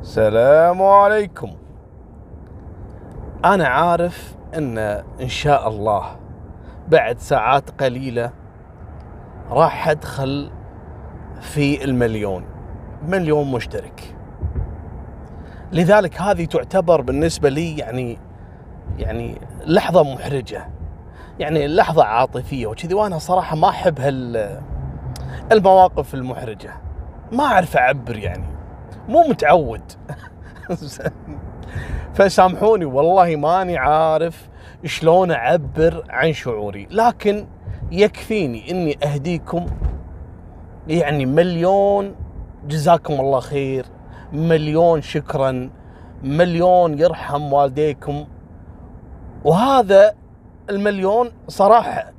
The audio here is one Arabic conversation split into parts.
السلام عليكم. أنا عارف أن إن شاء الله بعد ساعات قليلة راح أدخل في المليون مليون مشترك. لذلك هذه تعتبر بالنسبة لي يعني يعني لحظة محرجة يعني لحظة عاطفية وكذي وأنا صراحة ما أحب هال المواقف المحرجة. ما أعرف أعبر يعني. مو متعود. فسامحوني والله ماني عارف شلون أعبر عن شعوري لكن يكفيني إني أهديكم. يعني مليون جزاكم الله خير. مليون شكرا مليون يرحم والديكم. وهذا المليون صراحة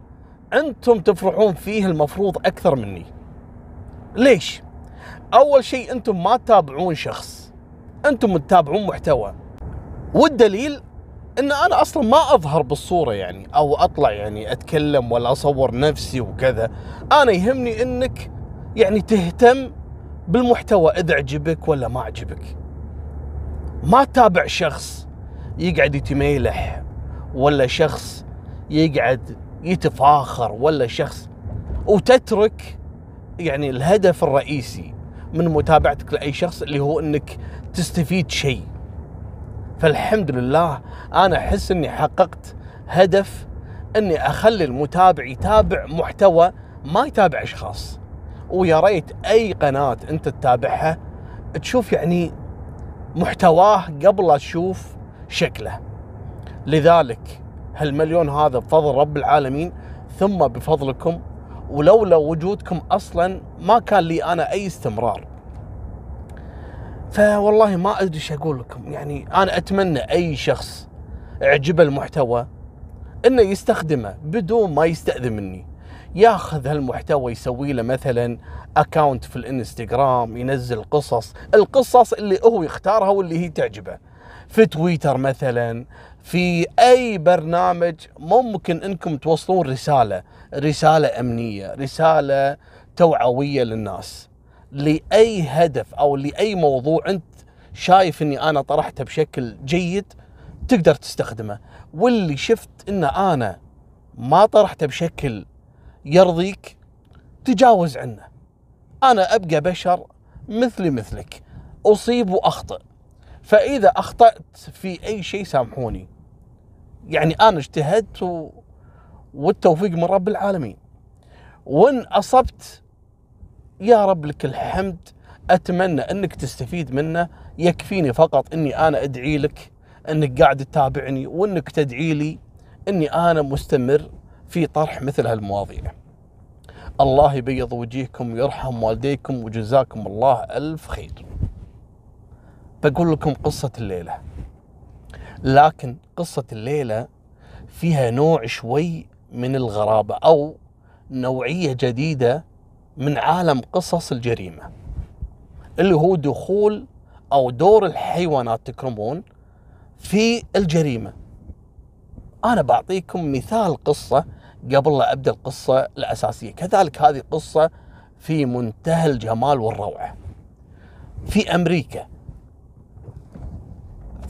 أنتم تفرحون فيه المفروض أكثر مني. ليش؟ أول شيء أنتم ما تتابعون شخص. أنتم تتابعون محتوى. والدليل إن أنا أصلا ما أظهر بالصورة يعني أو أطلع يعني أتكلم ولا أصور نفسي وكذا. أنا يهمني إنك يعني تهتم بالمحتوى إذا عجبك ولا ما عجبك. ما تتابع شخص يقعد يتميلح ولا شخص يقعد يتفاخر ولا شخص وتترك يعني الهدف الرئيسي من متابعتك لأي شخص اللي هو إنك تستفيد شيء. فالحمد لله أنا أحس إني حققت هدف إني أخلي المتابع يتابع محتوى ما يتابع أشخاص. ويا ريت أي قناة أنت تتابعها تشوف يعني محتواه قبل لا تشوف شكله. لذلك هالمليون هذا بفضل رب العالمين ثم بفضلكم ولولا وجودكم أصلا ما كان لي أنا أي استمرار. فوالله ما أدري إيش أقول لكم. يعني أنا أتمنى أي شخص اعجبه المحتوى إنه يستخدمه بدون ما يستأذن مني. ياخذ هالمحتوى يسوي له مثلا اكاونت في الإنستغرام ينزل قصص القصص اللي هو يختارها واللي هي تعجبه. في تويتر مثلا في أي برنامج ممكن إنكم توصلون رسالة رسالة أمنية رسالة توعوية للناس. لأي هدف أو لأي موضوع أنت شايف إني أنا طرحته بشكل جيد تقدر تستخدمه. واللي شفت إن أنا ما طرحته بشكل يرضيك تجاوز عنه. أنا أبقى بشر مثلي مثلك أصيب واخطئ فإذا أخطأت في أي شيء سامحوني يعني أنا اجتهدت و... والتوفيق من رب العالمين وإن أصبت يا رب لك الحمد أتمنى أنك تستفيد منه يكفيني فقط إني أنا أدعي لك أنك قاعد تتابعني وأنك تدعي لي إني أنا مستمر في طرح مثل هالمواضيع. الله يبيض وجيهكم ويرحم والديكم وجزاكم الله ألف خير. بقول لكم قصة الليلة. لكن قصة الليلة فيها نوع شوي من الغرابة أو نوعية جديدة من عالم قصص الجريمة اللي هو دخول أو دور الحيوانات تكرمون في الجريمة. أنا بعطيكم مثال قصة قبل لا أبدأ القصة الأساسية. كذلك هذه قصة في منتهى الجمال والروعة. في أمريكا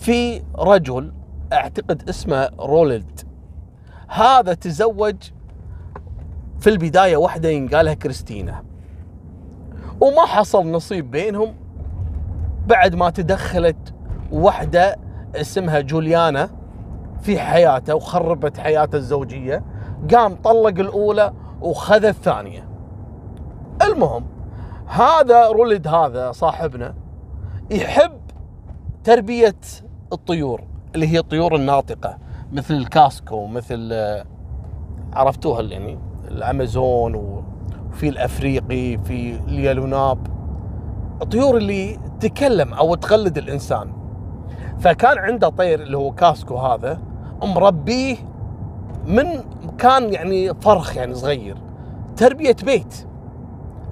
في رجل أعتقد اسمه رولد هذا تزوج في البداية واحدة ينقالها كريستينا. وما حصل نصيب بينهم بعد ما تدخلت واحدة اسمها جوليانا في حياته وخربت حياته الزوجية قام طلق الأولى وخذ الثانية. المهم هذا رولد هذا صاحبنا يحب تربية الطيور اللي هي الطيور الناطقة مثل الكاسكو مثل عرفتوها يعني الأمازون وفي الأفريقي في اليالوناب. الطيور اللي تتكلم أو تقلد الإنسان. فكان عنده طير اللي هو كاسكو هذا مربيه من كان يعني فرخ يعني صغير. تربية بيت.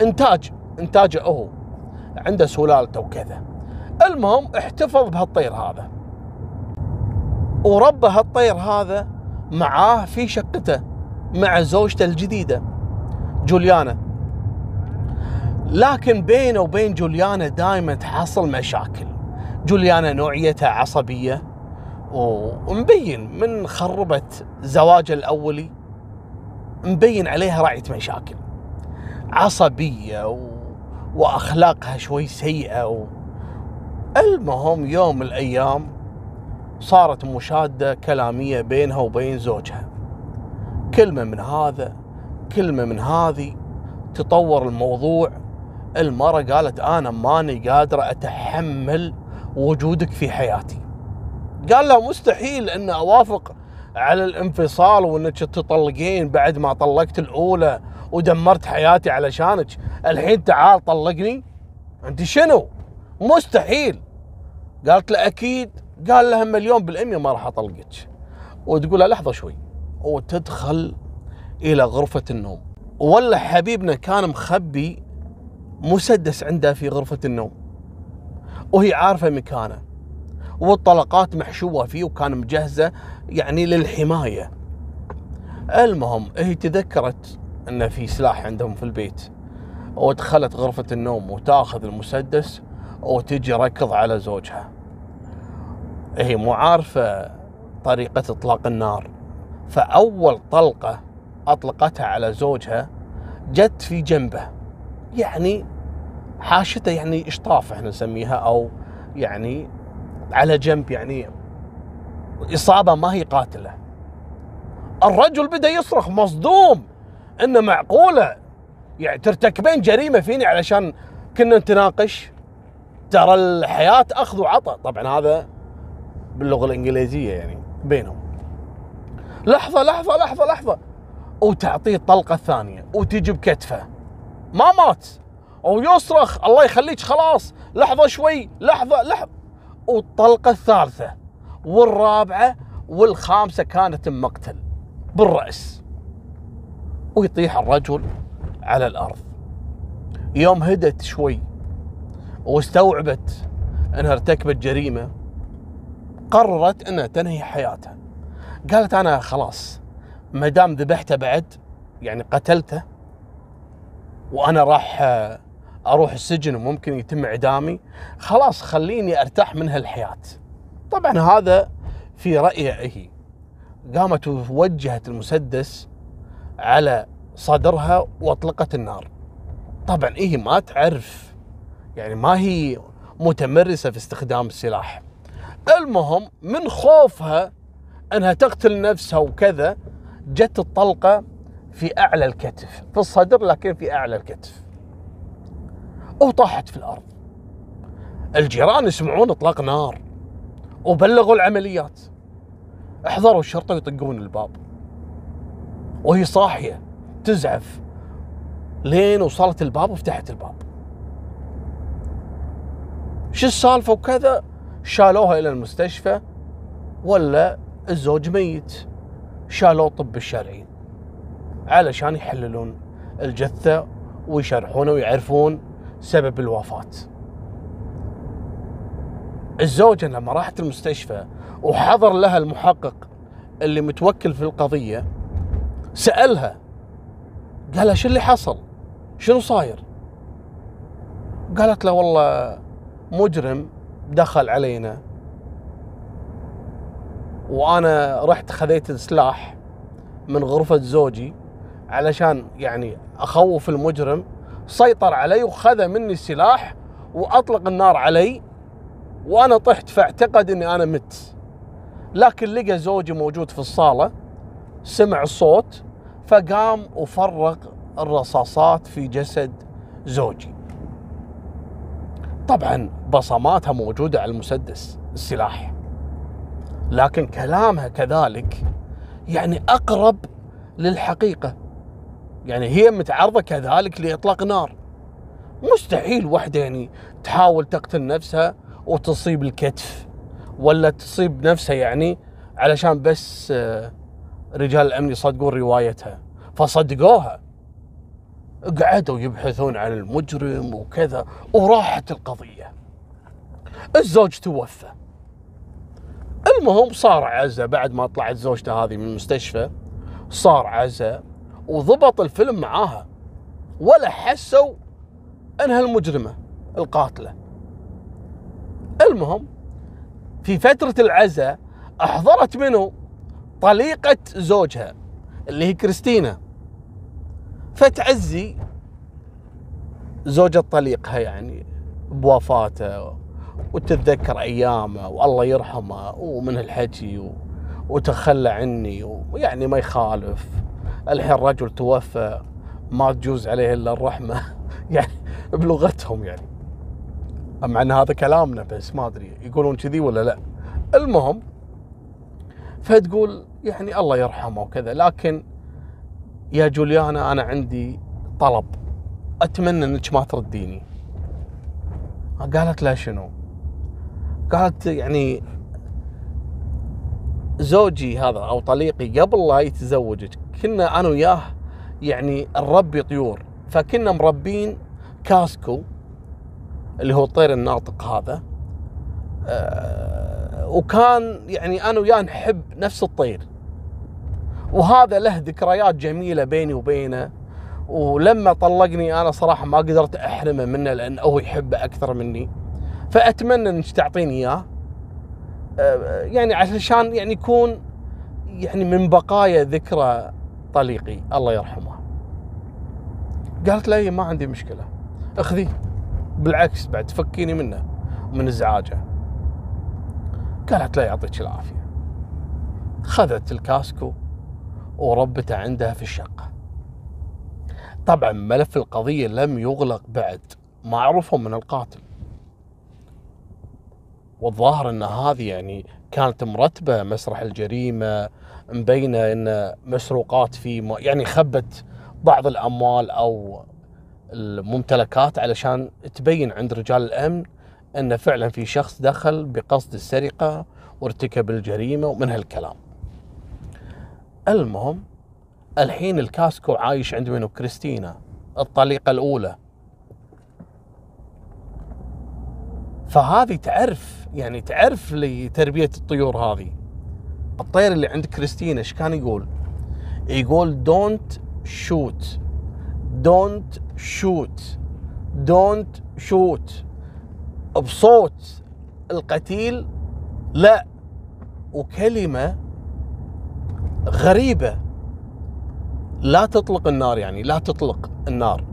إنتاج إنتاجه هو. عنده سلالته وكذا. المهم احتفظ بهالطير هذا. وربى هالطير هذا معاه في شقته مع زوجته الجديدة جوليانا. لكن بينه وبين جوليانا دائما تحصل مشاكل. جوليانا نوعيتها عصبية ومبين من خربت زواجها الأولي مبين عليها راعية مشاكل. عصبية و... وأخلاقها شوي سيئة و... المهم يوم من الأيام صارت مشادة كلامية بينها وبين زوجها. كلمة من هذا كلمة من هذه تطور الموضوع. المرة قالت أنا ماني قادرة أتحمل وجودك في حياتي. قال له مستحيل أن أوافق على الانفصال وإنك تطلقين بعد ما طلقت الأولى ودمرت حياتي علشانك. الحين تعال طلقني. أنت شنو؟ مستحيل. قالت له أكيد. قال لها مليون بالمية ما راح أطلقك. وتقول له لحظة شوي. وتدخل إلى غرفة النوم. ولا حبيبنا كان مخبي مسدس عنده في غرفة النوم. وهي عارفة مكانه. والطلقات محشوة فيه وكان مجهزة يعني للحماية. المهم هي تذكرت ان في سلاح عندهم في البيت. ودخلت غرفة النوم وتأخذ المسدس وتجي ركض على زوجها. هي مو عارفة طريقة إطلاق النار. فأول طلقة أطلقتها على زوجها جت في جنبه. يعني حاشته يعني إشطاف إحنا نسميها أو يعني على جنب يعني إصابة ما هي قاتلة. الرجل بدأ يصرخ مصدوم إنه معقولة؟ يعني ترتكبين جريمة فيني علشان كنا نتناقش؟ ترى الحياة أخذ وعطى طبعا هذا باللغة الإنجليزية يعني بينهم. لحظة لحظة لحظة لحظة. وتعطيه الطلقة الثانية وتجي بكتفه. ما مات. ويصرخ الله يخليك خلاص. لحظة شوي لحظة لحظة. والطلقة الثالثة والرابعة والخامسة كانت مقتل بالرأس. ويطيح الرجل على الأرض. يوم هدت شوي واستوعبت إنها ارتكبت جريمة. قررت إنها تنهي حياتها. قالت أنا خلاص ما دام ذبحته بعد يعني قتلته وأنا راح أروح السجن وممكن يتم إعدامي خلاص خليني أرتاح من هالحياة. طبعا هذا في رايها هي. قامت ووجهت المسدس على صدرها وأطلقت النار. طبعا هي ما تعرف يعني ما هي متمرسة في استخدام السلاح. المهم من خوفها أنها تقتل نفسها وكذا جت الطلقة في أعلى الكتف في الصدر لكن في أعلى الكتف. وطاحت في الأرض. الجيران يسمعون إطلاق نار. وبلغوا العمليات. احضروا الشرطة يطقون الباب. وهي صاحية تزعف. لين وصلت الباب وفتحت الباب. شو السالفة وكذا؟ شالوها إلى المستشفى ولا الزوج ميت. شالوه الطب الشرعي علشان يحللون الجثة ويشرحونه ويعرفون سبب الوفاة. الزوجة لما راحت المستشفى وحضر لها المحقق اللي متوكل في القضية سألها قال شو اللي حصل؟ شنو صاير؟ قالت له والله مجرم دخل علينا. وأنا رحت خذيت السلاح من غرفة زوجي علشان يعني أخوف المجرم سيطر علي وخذ مني السلاح وأطلق النار علي وأنا طحت فاعتقد إني أنا مت. لكن لقى زوجي موجود في الصالة سمع الصوت فقام وفرغ الرصاصات في جسد زوجي. طبعا بصماتها موجودة على المسدس السلاح لكن كلامها كذلك يعني أقرب للحقيقة. يعني هي متعرضة كذلك لإطلاق نار. مستحيل واحدة يعني تحاول تقتل نفسها وتصيب الكتف ولا تصيب نفسها يعني علشان بس آه، رجال الأمن يصدقون روايتها. فصدقوها. قعدوا يبحثون عن المجرم وكذا وراحت القضية. الزوج توفى. المهم صار عزة بعد ما طلعت زوجته هذه من المستشفى صار عزة وضبط الفيلم معاها. ولا حسوا أنها المجرمة القاتلة. المهم في فترة العزاء أحضرت منه طليقة زوجها اللي هي كريستينا. فتعزي زوجة طليقها يعني بوفاته وتتذكر أيامه والله يرحمه ومن الحكي. وتخلى عني ويعني ما يخالف. الحين الرجل توفى ما تجوز عليه إلا الرحمة. يعني بلغتهم يعني. مع إن هذا كلامنا بس ما أدري يقولون كذي ولا لا. المهم فتقول يعني الله يرحمه وكذا لكن يا جوليانا أنا عندي طلب. أتمنى إنك ما ترديني. قالت لا شنو؟ قالت يعني زوجي هذا أو طليقي قبل لا يتزوجك كنا أنا وياه يعني نربي طيور فكنا مربين كاسكو اللي هو الطير الناطق هذا. أه وكان يعني أنا وياه نحب نفس الطير. وهذا له ذكريات جميلة بيني وبينه. ولما طلقني أنا صراحة ما قدرت أحرمه منه لأن هو يحبه أكثر مني. فأتمنى إنك تعطيني إياه. أه، يعني علشان يعني يكون يعني من بقايا ذكرى طليقي. الله يرحمه. قالت لا ما عندي مشكلة. أخذيه. بالعكس بعد تفكيني منه ومن إزعاجه. قالت لا يعطيك العافية. خذت الكاسكو وربته عندها في الشقة طبعا ملف القضية لم يغلق بعد ما عرفوا من القاتل والظاهر إن هذه يعني كانت مرتبة مسرح الجريمة مبينه إن مسروقات في يعني خبت بعض الأموال أو الممتلكات علشان تبين عند رجال الأمن إن فعلا في شخص دخل بقصد السرقة وارتكب الجريمة ومن هالكلام. المهم الحين الكاسكو عايش عند منو؟ كريستينا الطليقة الأولى. فهذه تعرف يعني تعرف لتربية الطيور هذه. الطير اللي عند كريستينا إيش كان يقول؟ يقول don't shoot don't shoot don't shoot بصوت القتيل لا وكلمة غريبة. لا تطلق النار يعني لا تطلق النار.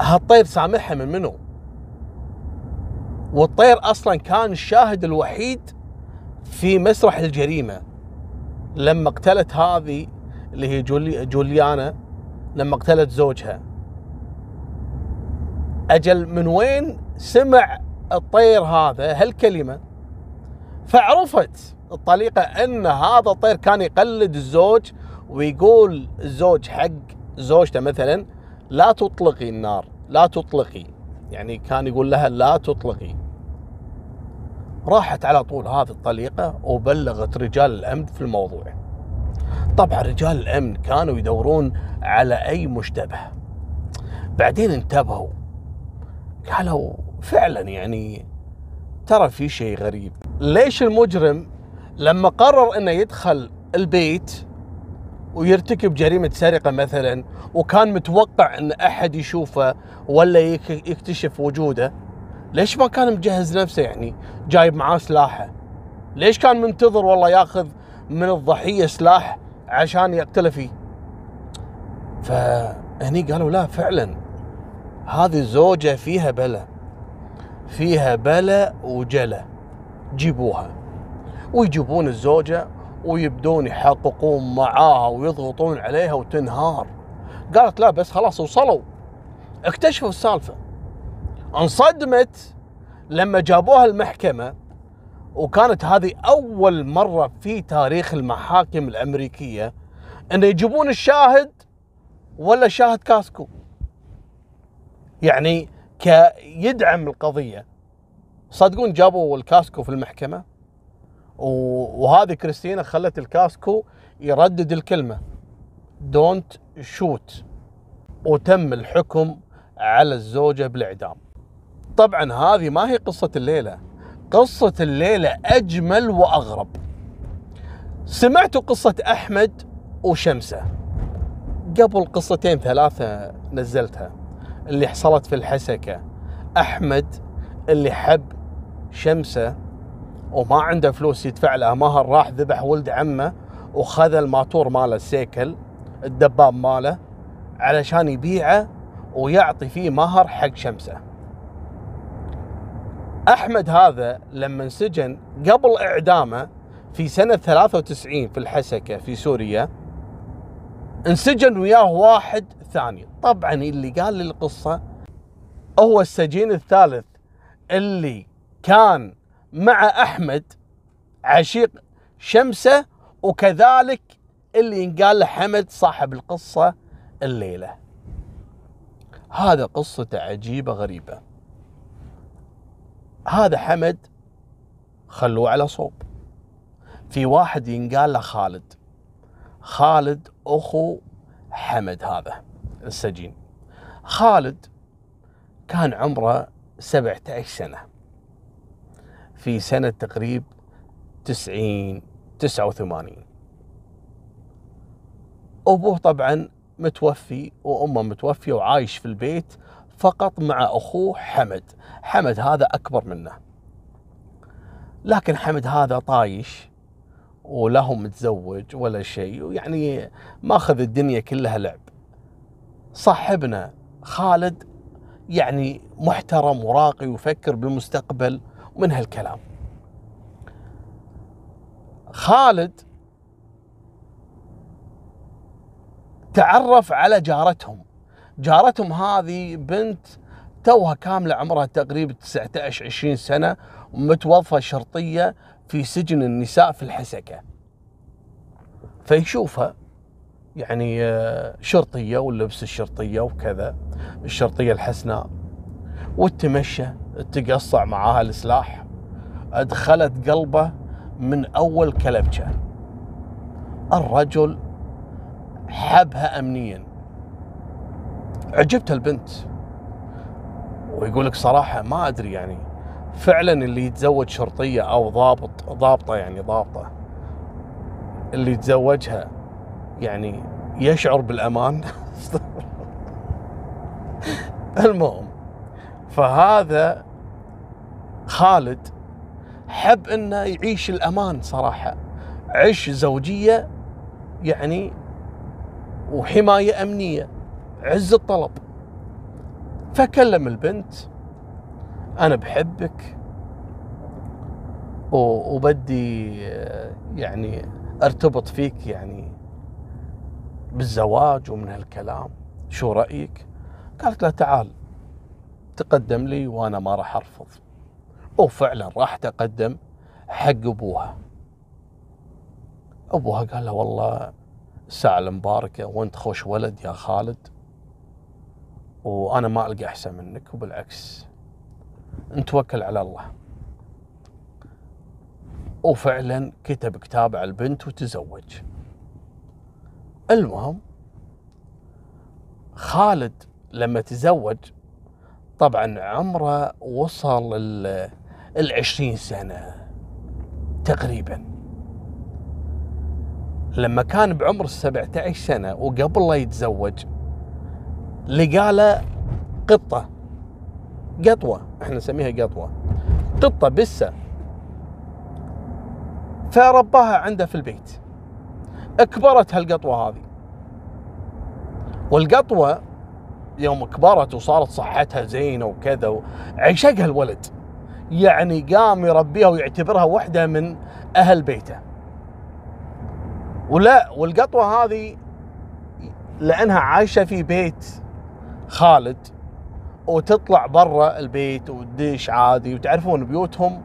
هالطير سامعها من منو؟ والطير أصلا كان الشاهد الوحيد في مسرح الجريمة. لما اقتلت هذه اللي هي جولي جوليانا لما اقتلت زوجها. أجل من وين سمع الطير هذا؟ هالكلمة. فعرفت الطليقة إن هذا الطير كان يقلد الزوج ويقول الزوج حق زوجته مثلا لا تطلقي النار لا تطلقي. يعني كان يقول لها لا تطلقي. راحت على طول هذه الطليقة وبلغت رجال الأمن في الموضوع. طبعا رجال الأمن كانوا يدورون على أي مشتبه. بعدين انتبهوا قالوا فعلا يعني ترى في شيء غريب. ليش المجرم لما قرر إنه يدخل البيت ويرتكب جريمة سرقة مثلا وكان متوقع إن أحد يشوفه ولا يكتشف وجوده ليش ما كان مجهز نفسه يعني؟ جايب معاه سلاحه. ليش كان منتظر والله ياخذ من الضحية سلاح عشان يقتله فيه؟ فهني قالوا لا فعلا. هذه الزوجة فيها بلا فيها بلا وجلا. جيبوها. ويجيبون الزوجة ويبدون يحققون معاها ويضغطون عليها وتنهار. قالت لا بس خلاص وصلوا. اكتشفوا السالفة. انصدمت لما جابوها المحكمة وكانت هذه أول مرة في تاريخ المحاكم الأمريكية إن يجيبون الشاهد ولا شاهد كاسكو. يعني كيدعم القضية. صدقون جابوا الكاسكو في المحكمة؟ وهذه كريستينا خلت الكاسكو يردد الكلمة. don't shoot وتم الحكم على الزوجة بالإعدام. طبعا هذه ما هي قصة الليلة. قصة الليلة أجمل وأغرب. سمعتوا قصة أحمد وشمسة. قبل قصتين ثلاثة نزلتها. اللي حصلت في الحسكة. أحمد اللي حب شمسة وما عنده فلوس يدفع لها. مهر راح ذبح ولد عمه وخذ الماتور ماله السيكل الدباب ماله علشان يبيعه ويعطي فيه مهر حق شمسه. أحمد هذا لما انسجن قبل إعدامه في سنة 93 في الحسكة في سوريا انسجن وياه واحد ثاني. طبعا اللي قال لي القصة هو السجين الثالث اللي كان مع أحمد عشيق شمسة وكذلك اللي ينقال له حمد صاحب القصة الليلة. هذا قصته عجيبة غريبة. هذا حمد خلوه على صوب. في واحد ينقال له خالد. خالد أخو حمد هذا السجين. خالد كان عمره 17 سنة. في سنة تقريب 90 89 أبوه طبعا متوفي وأمه متوفية وعايش في البيت فقط مع أخوه حمد. حمد هذا أكبر منه. لكن حمد هذا طايش وله متزوج ولا شيء ويعني ماخذ الدنيا كلها لعب. صاحبنا خالد يعني محترم وراقي ويفكر بالمستقبل ومن هالكلام. خالد تعرف على جارتهم. جارتهم هذه بنت توها كاملة عمرها تقريبا 19 20 سنة ومتوظفة شرطية في سجن النساء في الحسكة. فيشوفها يعني آه، شرطية واللبس الشرطية وكذا الشرطية الحسناء وتمشى. تقصع معاها السلاح. أدخلت قلبه من أول كلبشة. الرجل حبها امنيا. عجبت البنت. ويقول لك صراحة ما أدري يعني فعلا اللي يتزوج شرطية أو ضابط ضابطة يعني ضابطة. اللي يتزوجها يعني يشعر بالأمان. المهم فهذا خالد حب إنه يعيش الأمان صراحة. عيش زوجية يعني وحماية أمنية. عز الطلب. فكلم البنت أنا بحبك وبدي يعني أرتبط فيك يعني بالزواج ومن هالكلام. شو رأيك؟ قالت له تعال تقدم لي وأنا ما راح أرفض. وفعلا راح تقدم حق أبوها. أبوها قال له والله الساعة المباركة وأنت خوش ولد يا خالد وأنا ما ألقى أحسن منك وبالعكس انت توكل على الله. وفعلا كتب كتاب على البنت وتزوج. المهم خالد لما تزوج طبعا عمره وصل العشرين سنة تقريبا. لما كان بعمر السبعة عشر سنة وقبل لا يتزوج لقى له قطة قطوة إحنا نسميها قطوة قطة بسة فرباها عنده في البيت. أكبرت هالقطوة هذه. والقطوة يوم كبرت وصارت صحتها زينة وكذا عشقها الولد. يعني قام يربيها ويعتبرها واحدة من أهل بيته. ولا والقطوة هذه لأنها عايشة في بيت خالد وتطلع برا البيت وتدش عادي وتعرفون بيوتهم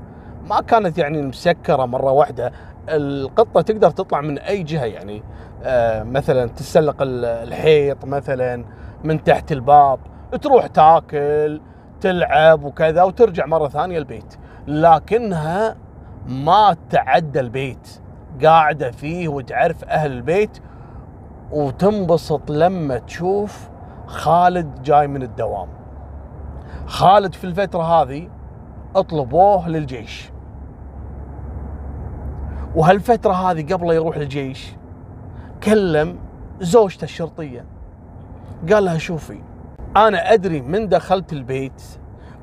ما كانت يعني مسكرة مرة واحدة. القطة تقدر تطلع من أي جهة يعني. آه مثلا تسلق الحيط مثلا من تحت الباب تروح تاكل تلعب وكذا وترجع مرة ثانية البيت. لكنها ما تعدى البيت. قاعدة فيه وتعرف أهل البيت وتنبسط لما تشوف خالد جاي من الدوام. خالد في الفترة هذه اطلبوه للجيش. وهالفترة هذه قبل يروح الجيش كلم زوجته الشرطية. قال لها شوفي أنا أدري من دخلت البيت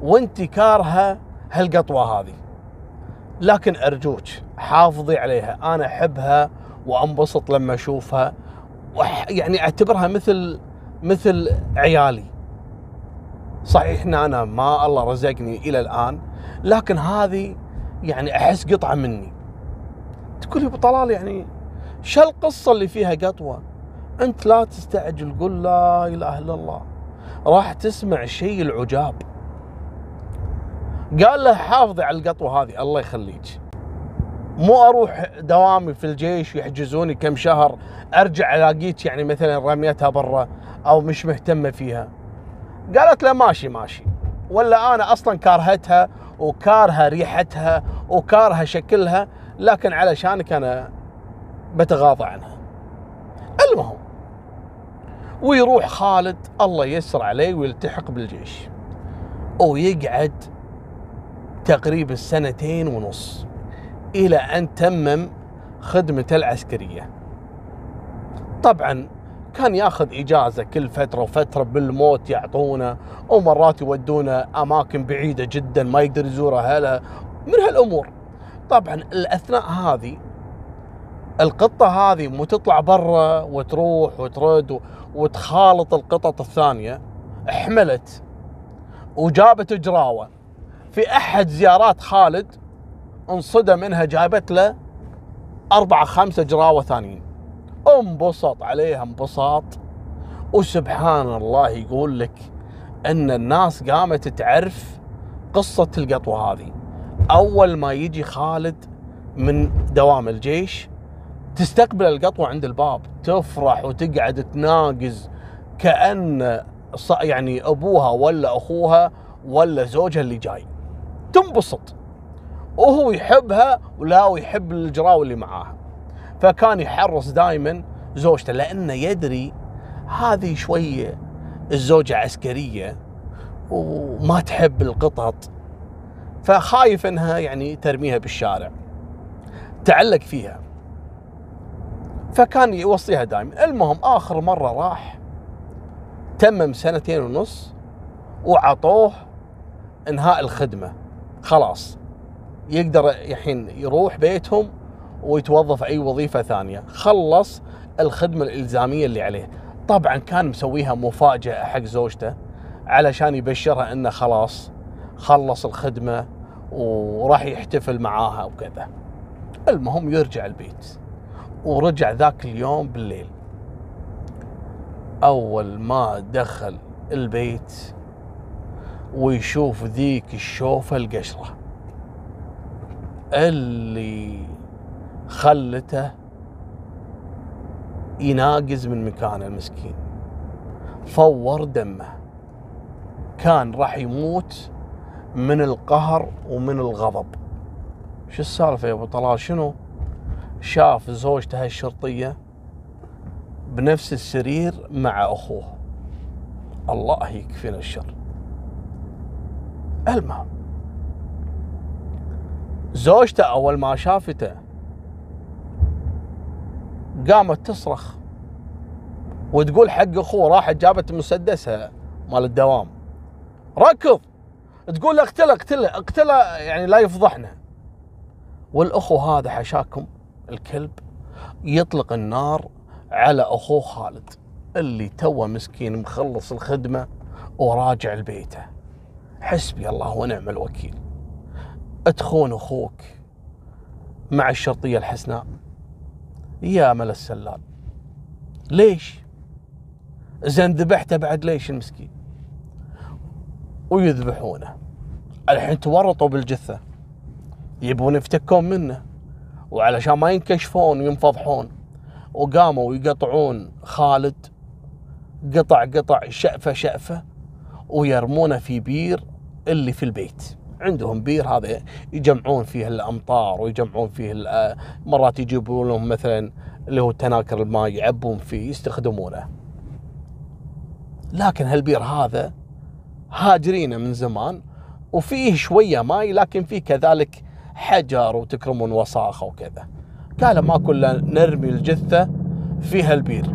وانت كارهه هالقطوة هذه. لكن أرجوك حافظي عليها. أنا أحبها وأنبسط لما أشوفها. وح يعني أعتبرها مثل مثل عيالي. صحيح إن أنا ما الله رزقني إلى الآن لكن هذه يعني أحس قطعة مني. تقول لي أبو طلال يعني شو القصة اللي فيها قطوة؟ أنت لا تستعجل قل لا إله إلا الله. راح تسمع شيء العجاب. قال له حافظي على القطوة هذه الله يخليك. مو أروح دوامي في الجيش يحجزوني كم شهر أرجع ألاقيك يعني مثلا رميتها برا أو مش مهتمة فيها. قالت له ماشي ماشي. ولا أنا أصلا كارهتها وكارهة ريحتها وكارهة شكلها لكن علشانك أنا بتغاضى عنها. المهم ويروح خالد الله ييسر عليه ويلتحق بالجيش. ويقعد تقريبا سنتين ونص إلى أن تمم خدمته العسكرية. طبعا كان ياخذ إجازة كل فترة وفترة بالموت يعطونه ومرات يودونه أماكن بعيدة جدا ما يقدر يزورها هلا من هالأمور. طبعا الأثناء هذه القطة هذه مو تطلع برا وتروح وترد وتخالط القطط الثانية حملت وجابت جراوة. في أحد زيارات خالد انصدم منها جابت له أربعة خمسة جراوة ثانيين. انبسط عليها انبساط. وسبحان الله يقول لك إن الناس قامت تعرف قصة القطوة هذه. أول ما يجي خالد من دوام الجيش تستقبل القطوة عند الباب تفرح وتقعد تناقز كأن يعني أبوها ولا أخوها ولا زوجها اللي جاي. تنبسط. وهو يحبها ولا ويحب الجراوي اللي معاها. فكان يحرص دائما زوجته لأنه يدري هذه شوية الزوجة عسكرية وما تحب القطط فخايف إنها يعني ترميها بالشارع. تعلق فيها. فكان يوصيها دائما المهم آخر مرة راح تمم سنتين ونص وعطوه إنهاء الخدمة. خلاص. يقدر الحين يروح بيتهم ويتوظف أي وظيفة ثانية. خلص الخدمة الإلزامية اللي عليه. طبعا كان مسويها مفاجأة حق زوجته علشان يبشرها إنه خلاص خلص الخدمة وراح يحتفل معاها وكذا. المهم يرجع البيت. ورجع ذاك اليوم بالليل. أول ما دخل البيت ويشوف ذيك الشوفة القشرة. اللي خلته يناقز من مكانه المسكين. فور دمه. كان راح يموت من القهر ومن الغضب. شو السالفة يا أبو طلال؟ شنو؟ شاف زوجته الشرطيه بنفس السرير مع أخوه. الله يكفينا الشر. المهم زوجته أول ما شافته قامت تصرخ وتقول حق أخوه راحت جابت مسدسها مال الدوام. ركض! تقول له اقتله اقتله اقتله يعني لا يفضحنا. والأخو هذا حشاكم. الكلب يطلق النار على أخوه خالد اللي توه مسكين مخلص الخدمة وراجع لبيته. حسبي الله ونعم الوكيل. تخون أخوك مع الشرطية الحسناء؟ يا مل السلال. ليش؟ زين ذبحته بعد ليش المسكين؟ ويذبحونه. الحين تورطوا بالجثة. يبون يفتكون منه. وعلشان ما ينكشفون وينفضحون وقاموا يقطعون خالد قطع قطع شأفة شأفة ويرمونه في بير اللي في البيت. عندهم بير هذا يجمعون فيه الأمطار ويجمعون فيه مرات يجيبون لهم مثلا اللي هو تناكر الماء يعبون فيه يستخدمونه. لكن هالبير هذا هاجرينه من زمان وفيه شوية ماي لكن فيه كذلك حجر وتكرمون وصاخة وكذا. قال ما كنا نرمي الجثة في هالبير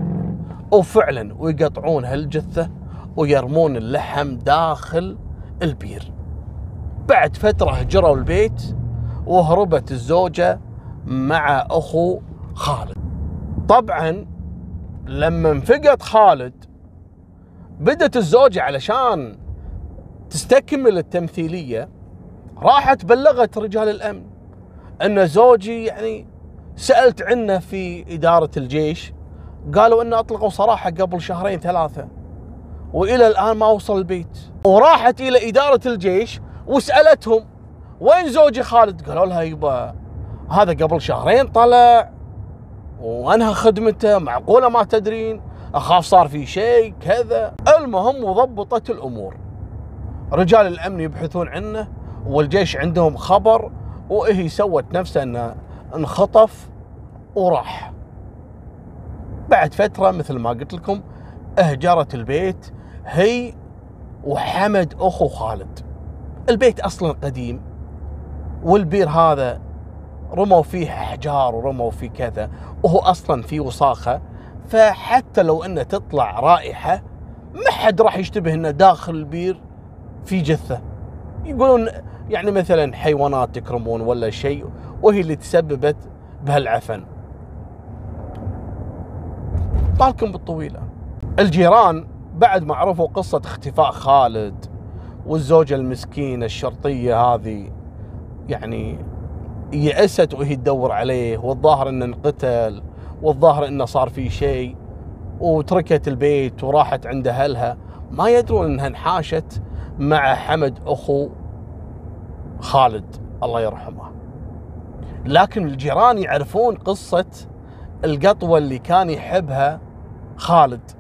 وفعلا ويقطعون هالجثة ويرمون اللحم داخل البير. بعد فترة هجروا البيت وهربت الزوجة مع أخو خالد. طبعا لما انفقد خالد بدت الزوجة علشان تستكمل التمثيلية راحت بلغت رجال الأمن أن زوجي يعني سألت عنه في إدارة الجيش قالوا أنه أطلقوا صراحة قبل شهرين ثلاثة وإلى الآن ما وصل البيت. وراحت إلى إدارة الجيش وسألتهم وين زوجي خالد؟ قالوا لها يبا هذا قبل شهرين طلع وانهى خدمته معقولة ما تدرين أخاف صار في شيء كذا. المهم وضبطت الأمور. رجال الأمن يبحثون عنه والجيش عندهم خبر وهي سوت نفسها انه انخطف وراح. بعد فترة مثل ما قلت لكم أهجرت البيت هي وحمد أخو خالد. البيت أصلا قديم والبير هذا رموا فيه أحجار ورموا فيه كذا وهو أصلا فيه وساخة. فحتى لو إنه تطلع رائحة ما حد راح يشتبه إنه داخل البير في جثة. يقولون يعني مثلا حيوانات تكرمون ولا شيء وهي اللي تسببت بهالعفن. بالكم بالطويلة. الجيران بعد ما عرفوا قصة اختفاء خالد والزوجة المسكينة الشرطية هذه يعني يأست وهي تدور عليه والظاهر إنه انقتل والظاهر إنه صار في شيء وتركت البيت وراحت عند أهلها. ما يدرون إنها انحاشت مع حمد أخو خالد الله يرحمه. لكن الجيران يعرفون قصة القطوة اللي كان يحبها خالد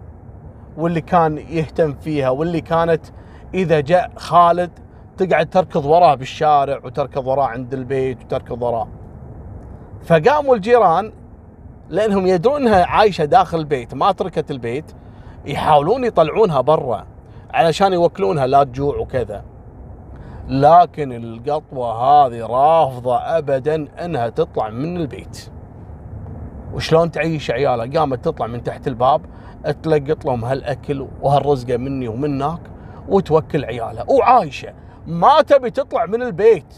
واللي كان يهتم فيها واللي كانت إذا جاء خالد تقعد تركض وراه بالشارع وتركض وراه عند البيت وتركض وراه. فقاموا الجيران لأنهم يدرون انها عايشة داخل البيت ما تركت البيت يحاولون يطلعونها برا علشان يوكلونها لا تجوع وكذا. لكن القطوة هذه رافضة ابدا إنها تطلع من البيت. وشلون تعيش عيالها؟ قامت تطلع من تحت الباب تلقط لهم هالأكل وهالرزقة مني ومنك وتوكل عيالها. وعايشة ما تبي تطلع من البيت.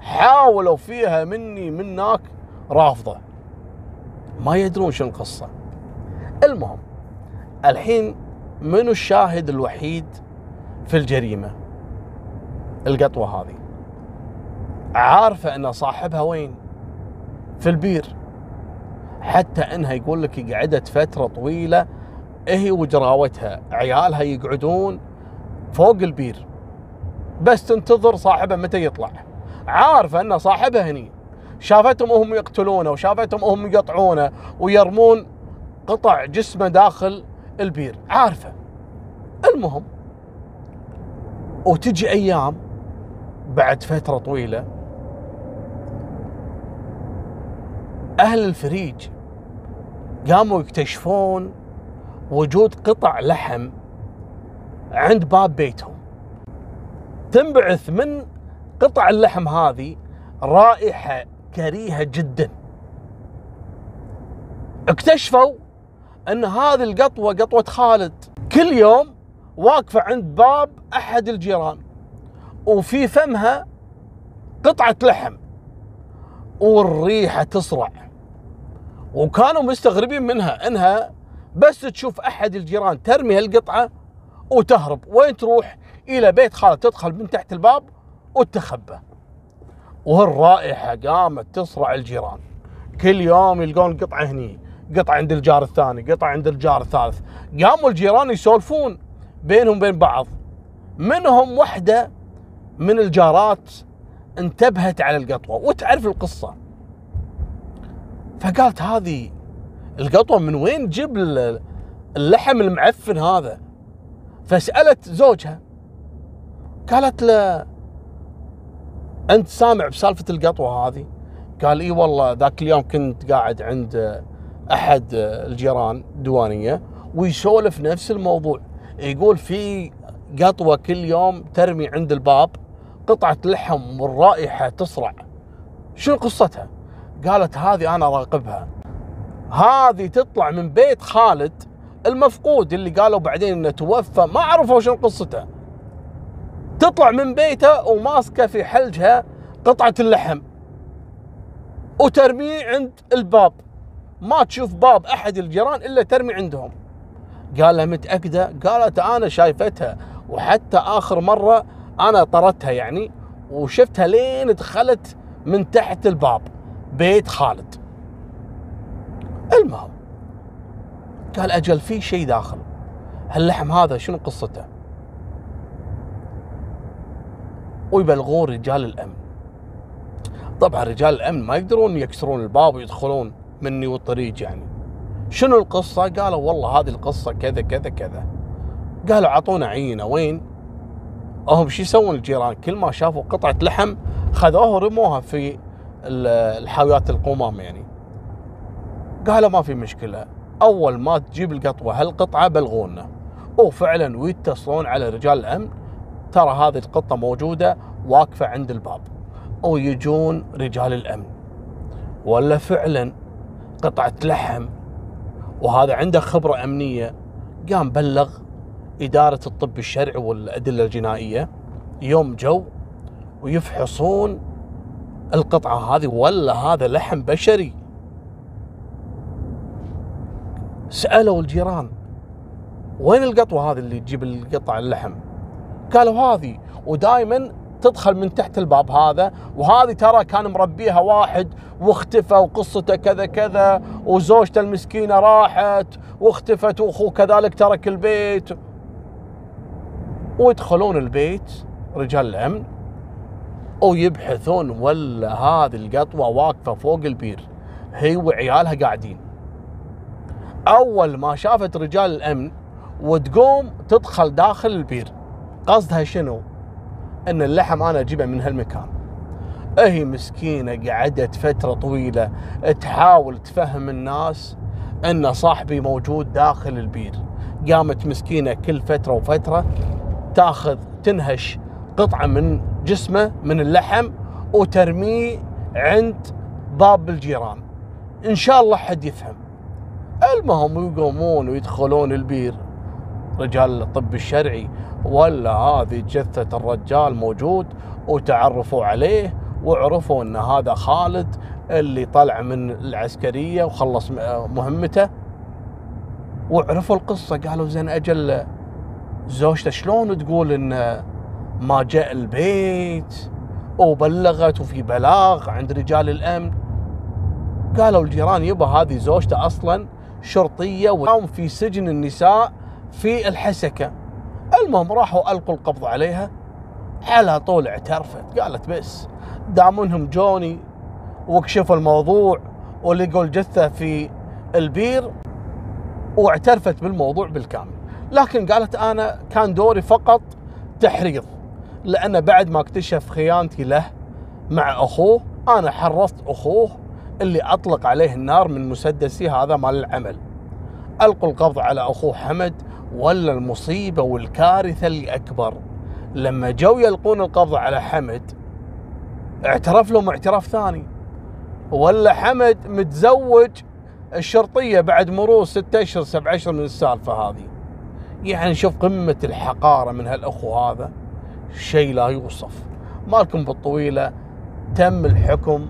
حاولوا فيها مني منك رافضة. ما يدرون شو القصة. المهم الحين منو الشاهد الوحيد في الجريمة؟ القطوة هذه. عارفة إن صاحبها وين؟ في البير. حتى إنها يقول لك قعدت فترة طويلة هي وجراوتها. عيالها يقعدون فوق البير. بس تنتظر صاحبها متى يطلع. عارفة إن صاحبها هني. شافتهم وهم يقتلونه وشافتهم وهم يقطعونه ويرمون قطع جسمه داخل البير. عارفة. المهم وتجي أيام بعد فترة طويلة أهل الفريج قاموا يكتشفون وجود قطع لحم عند باب بيتهم. تنبعث من قطع اللحم هذه رائحة كريهة جدا. اكتشفوا أن هذه القطوة قطوة خالد. كل يوم واقفة عند باب أحد الجيران. وفي فمها قطعة لحم والريحة تصرع وكانوا مستغربين منها إنها بس تشوف أحد الجيران ترمي هالقطعة وتهرب. وين تروح؟ إلى بيت خالد تدخل من تحت الباب وتخبى والرائحه قامت تصرع الجيران. كل يوم يلقون قطعة هني قطعة عند الجار الثاني قطعة عند الجار الثالث. قاموا الجيران يسولفون بينهم بين بعض. منهم وحدة من الجارات انتبهت على القطوة وتعرف القصة. فقالت هذه القطوة من وين تجيب اللحم المعفن هذا؟ فسألت زوجها. قالت له أنت سامع بسالفة القطوة هذه؟ قال إي والله ذاك اليوم كنت قاعد عند أحد الجيران ديوانيه ويسولف نفس الموضوع. يقول في قطوة كل يوم ترمي عند الباب قطعة لحم والرائحه تصرع شنو قصتها؟ قالت هذه أنا راقبها. هذه تطلع من بيت خالد المفقود اللي قالوا بعدين إنه توفى. ما عرفوا شنو قصته. تطلع من بيته وماسكة في حلجها قطعة اللحم وترميه عند الباب. ما تشوف باب أحد الجيران إلا ترمي عندهم. قال لها متأكدة؟ قالت أنا شايفتها. وحتى آخر مرة أنا طردتها يعني وشفتها لين دخلت من تحت الباب بيت خالد. المهم قال أجل في شيء داخل. هاللحم هذا شنو قصته؟ ويبلغون رجال الأمن. طبعا رجال الأمن ما يقدرون يكسرون الباب ويدخلون مني والطريق يعني. شنو القصة؟ قالوا والله هذه القصة كذا كذا كذا. قالوا اعطونا عينة. وين؟ هم شو يسوون الجيران كل ما شافوا قطعة لحم خذوها ورموها في الحاويات القمام يعني. قالوا ما في مشكلة أول ما تجيب القطوة هالقطعة بلغونا. وفعلا ويتصلون على رجال الأمن ترى هذه القطة موجودة واقفة عند الباب. ويجون رجال الأمن. ولا فعلا قطعة لحم وهذا عنده خبرة أمنية. قام بلغ إدارة الطب الشرعي والأدلة الجنائية يوم جو ويفحصون القطعة هذه ولا هذا لحم بشري. سألوا الجيران وين القطوة هذه اللي تجيب القطع اللحم؟ قالوا هذه ودائما تدخل من تحت الباب هذا وهذه ترى كان مربيها واحد واختفى وقصته كذا كذا وزوجته المسكينة راحت واختفت وأخوه كذلك ترك البيت. ويدخلون البيت رجال الأمن ويبحثون ولا هذه القطوة واقفة فوق البير. هي وعيالها قاعدين. أول ما شافت رجال الأمن وتقوم تدخل داخل البير قصدها شنو؟ إن اللحم أنا أجيبه من هالمكان. هي مسكينة قعدت فترة طويلة تحاول تفهم الناس إن صاحبي موجود داخل البير. قامت مسكينة كل فترة وفترة تاخذ تنهش قطعة من جسمه من اللحم وترميه عند باب الجيران. إن شاء الله حد يفهم. المهم يقومون ويدخلون البير. رجال الطب الشرعي ولا هذه جثة الرجال موجود وتعرفوا عليه وعرفوا إن هذا خالد اللي طلع من العسكرية وخلص مهمته. وعرفوا القصة قالوا زين أجل زوجته شلون تقول إن ما جاء البيت وبلغت وفي بلاغ عند رجال الأمن؟ قالوا الجيران يبا هذه زوجته أصلا شرطية وكان في سجن النساء في الحسكة. المهم راحوا ألقوا القبض عليها. على طول اعترفت. قالت بس دام إنهم جوني وكشفوا الموضوع ولقوا الجثة في البير واعترفت بالموضوع بالكامل. لكن قالت أنا كان دوري فقط تحريض لأن بعد ما اكتشف خيانتي له مع أخوه أنا حرصت أخوه اللي أطلق عليه النار من مسدسي هذا مال العمل. ألقوا القبض على أخوه حمد ولا المصيبة والكارثة الأكبر. لما جو يلقون القبض على حمد اعترف لهم اعتراف ثاني. ولا حمد متزوج الشرطية بعد مرور ستة أشهر سبع أشهر من السالفة هذه. يعني شوف قمة الحقارة من هالأخو هذا شيء لا يوصف. مالكم بالطويلة تم الحكم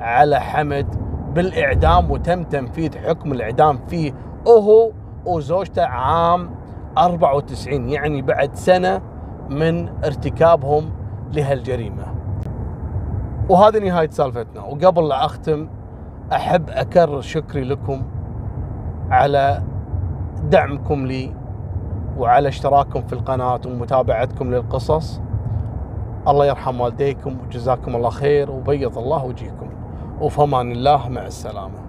على حمد بالإعدام وتم تنفيذ حكم الإعدام فيه. هو وزوجته عام 94 يعني بعد سنة من ارتكابهم لهالجريمة. وهذه نهاية سالفتنا. وقبل لا أختم أحب أكرر شكري لكم على دعمكم لي. وعلى اشتراككم في القناة ومتابعتكم للقصص. الله يرحم والديكم وجزاكم الله خير وبيض الله وجهكم. وفمان الله مع السلامة